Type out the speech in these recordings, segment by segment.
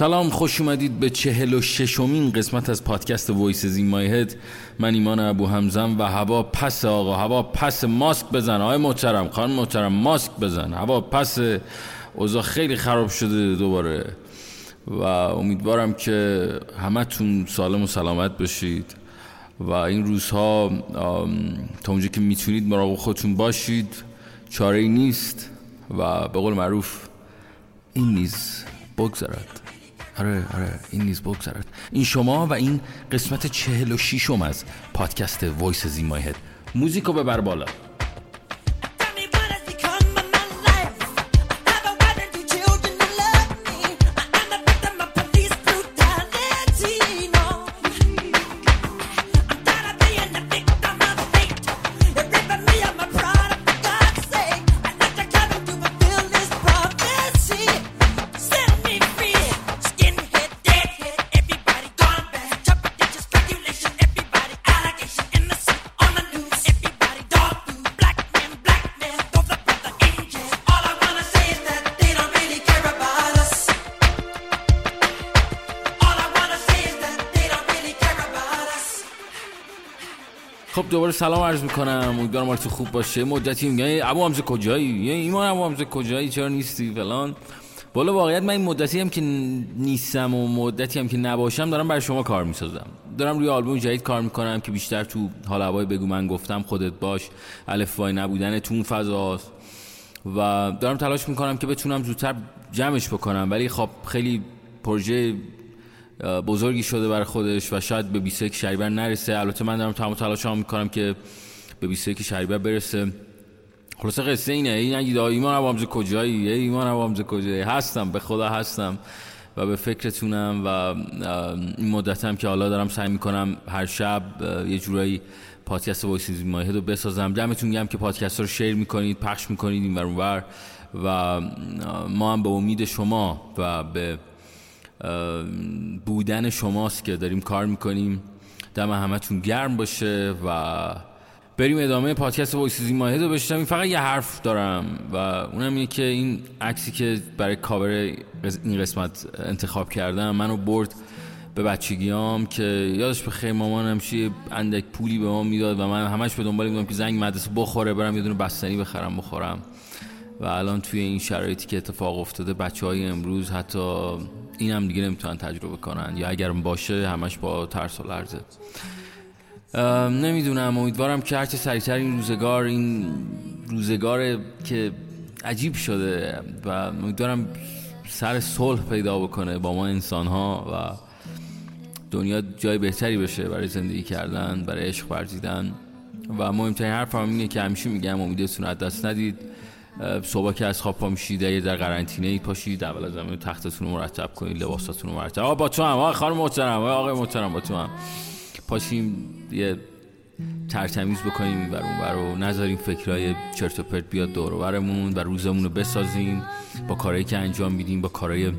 سلام خوش اومدید به چهل و ششمین قسمت از پادکست Voices in My Head. من ایمان ابوحمزه‌ام و هوا پسه آقا هوا پسه ماسک بزن. آقای محترم خانم محترم ماسک بزن. هوا پسه اوضاع خیلی خراب شده دوباره. و امیدوارم که همتون سالم و سلامت باشید و این روزها تا اونجا که می‌تونید مراقب خودتون باشید چاره ای نیست و به قول معروف این نیز بگذرد. آره آره این نیز بگذرد. این شما و این قسمت چهل و شیشم از پادکست Voices in My Head. موزیکو ببر بالا. خب دوباره سلام عرض می‌کنم. امیدوارم حالت خوب باشه. مدتی میگن ابو حمزه کجایی؟ یه ایمان ابو حمزه کجایی؟ چرا نیستی فلان؟ بالا واقعیت من این مدتی هم که نیستم و مدتی هم که نباشم دارم برای شما کار می‌سازم. دارم روی آلبوم جدید کار می‌کنم که بیشتر تو حال هوای بگو من گفتم خودت باش. الف وای نبودن تو اون فضاست. و دارم تلاش می‌کنم که بتونم زودتر جمعش بکنم. ولی خب خیلی پروژه بزرگی شده برای خودش و شاید به 21 شهریور نرسه. البته من دارم تمام تلاشم می‌کنم که به 21 شهریور برسه. خلاصه قصه اینه. این نگید ایمان ابوحمزه کجایی؟ ایمان ابوحمزه کجایی؟ هستم به خدا هستم و به فکرتونم و این مدتم که حالا دارم سعی می‌کنم هر شب یه جورایی پادکست Voices in My Head رو بسازم. دمتون گرم که پادکست رو share می‌کنید پخش می‌کنید این ور و ما هم به امید شما و به بودن شماست که داریم کار می‌کنیم. دم همتون گرم باشه و بریم ادامه پادکست Voices in My Head رو بشنویم. فقط یه حرف دارم و اونم اینه که این عکسی که برای کاور این قسمت انتخاب کردم منو برد به بچگیام که یادش به خیر مامانم یه اندک پولی به ما می‌داد و من همش به دنبال بودم که زنگ مدرسه بخوره برم یه دونه بستنی بخرم بخورم. و الان توی این شرایطی که اتفاق افتاده بچه های امروز حتی این هم دیگه نمی‌تونن تجربه کنن. یا اگر باشه همش با ترس و لرزه. نمی‌دونم. امیدوارم که هرچه سریعتر این روزگار این روزگار که عجیب شده و امیدوارم سر صلح پیدا بکنه با ما انسان ها و دنیا جای بهتری بشه برای زندگی کردن برای عشق ورزیدن. و مهمترین حرفم اینه که همیشه میگم امیدتون از دست ندید. صبح که از خواب پا میشید یه در قرنطینه ای پاشید اول از همه تختتون رو مرتب کنید لباساتون رو مرتب. آقا با تو هم آقا خانم محترم آقا محترم با تو هم. پاشیم یه ترتمیز بکنیم بر اون و نذاریم فکرای چرت و پرت بیاد دور برمون و روزمون رو بسازیم. با کارهایی که انجام میدیم با کارهای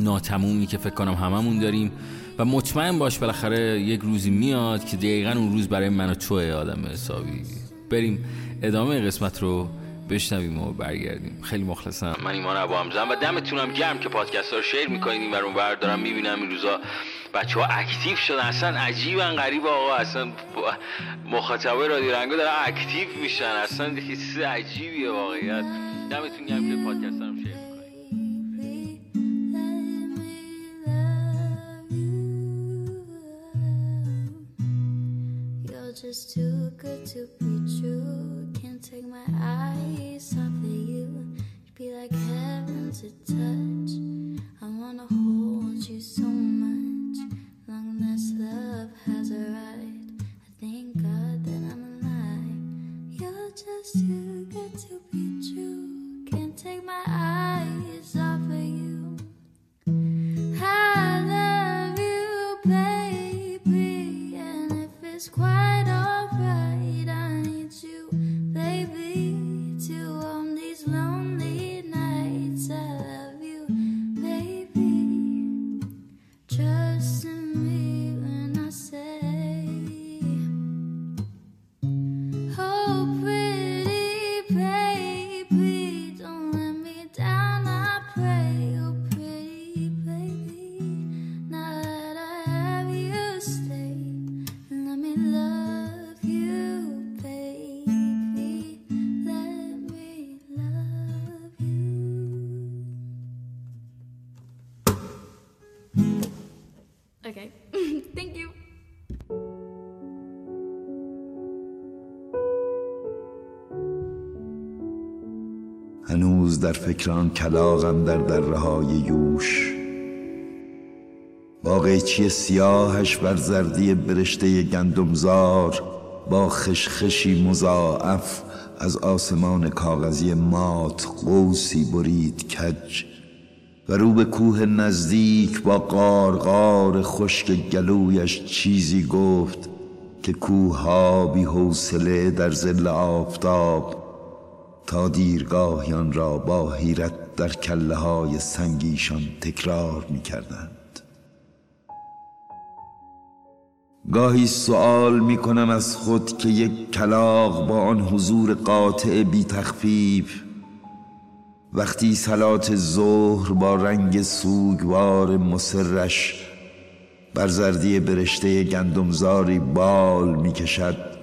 ناتمومی که فکر کنم هممون داریم. و مطمئن باش بالاخره یک روزی میاد که دقیقا اون روز برای من و توئه آدم حسابی. بریم ادامه قسمت رو بشنویم و برگردیم. خیلی مخلصم. من ایمان ابوحمزه‌ام و دمتونم گرم که پادکست ها رو share می‌کنید اینور اونور دارم می‌بینم. این روزا بچه ها active شدن. اصلا عجیبا غریب آقا. اصلا مخاطبه رادیو رنگو دارن active میشن. اصلا چیز عجیبیه واقعیت. دمتون گرم که پادکست رو share just too good to Yes. فکر آن کلاغم در دره های یوش. با قیچی سیاهش بر زردی برشته گندمزار با خشخشی مضاعف از آسمان کاغذی مات قوسی برید کج و رو به کوه نزدیک با قارقار خشک گلویش چیزی گفت که کوه ها بی حوصله در زل آفتاب تا دیرگاهیان را با حیرت در کله های سنگیشان تکرار می کردند گاهی سوال می کنم از خود که یک کلاق با آن حضور قاطع بی تخفیف وقتی سلات ظهر با رنگ سوگوار مسرش بر زردی برشته گندمزاری بال می کشد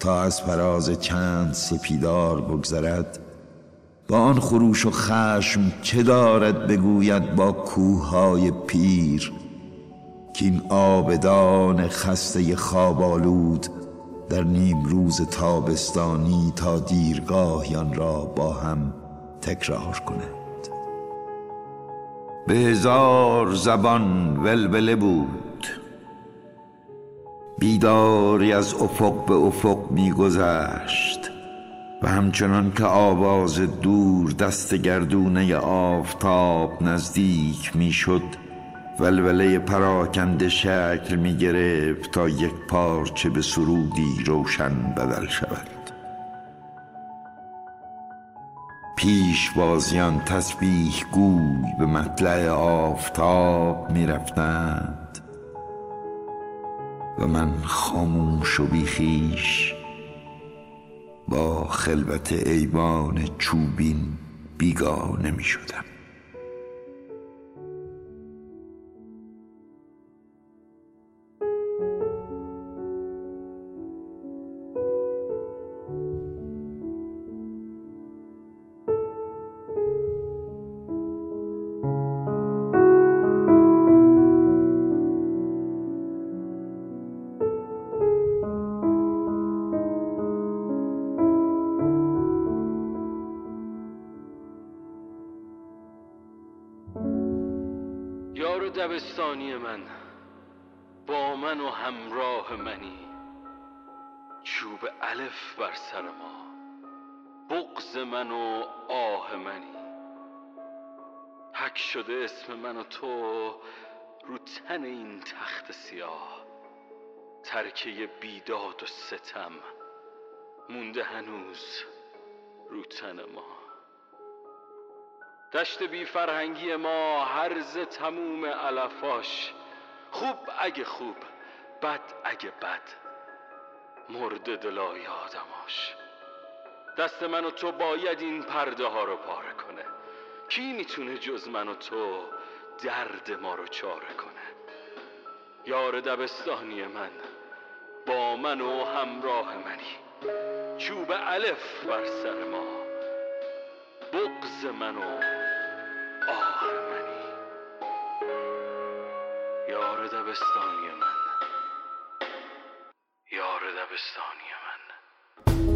تا از فراز چند سپیدار بگذرد با آن خروش و خشم چه دارد بگوید با کوههای پیر که این آبدان خسته خوابالود در نیم روز تابستانی تا دیرگاهیان را با هم تکرار کند به هزار زبان ولوله بود بیداری از افق به افق میگذشت و همچنان که آواز دور دست گردونه آفتاب نزدیک می‌شد ولوله پراکنده شکل می گرفت تا یک پارچه به سرودی روشن بدل شود. پیش بازیان تسبیح گوی به مطلع آفتاب می رفتند و من خاموش و بیخیش با خلوت ایوان چوبین بیگانه می شدم. یار دبستانی من با من و همراه منی. چوب الف بر سر ما بغز من و آه منی. حک شده اسم من و تو رو تن این تخت سیاه. ترکه بیداد و ستم مونده هنوز رو تن ما. دشت بی فرهنگی ما هرز تموم علفاش. خوب اگه خوب بد اگه بد. مرد دلای آدماش. دست من و تو باید این پرده ها رو پاره کنه. کی می‌تونه جز من و تو درد ما رو چاره کنه؟ یار دبستانی من با من و همراه منی. چوب الف بر سر ما بغز من و یار دبستانی من. یار دبستانی من.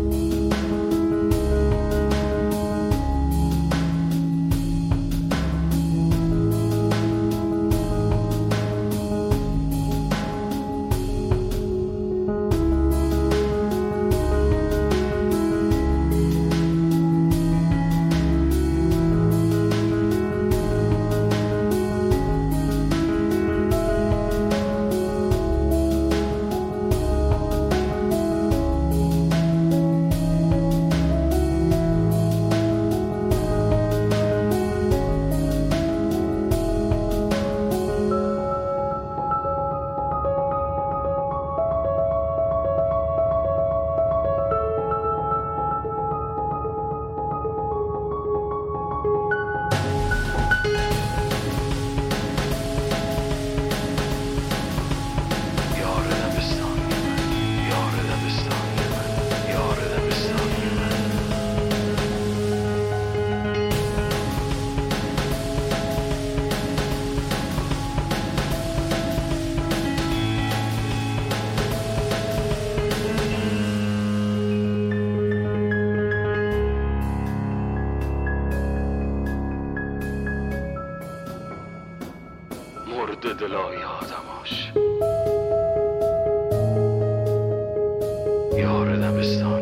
Signore, da questo.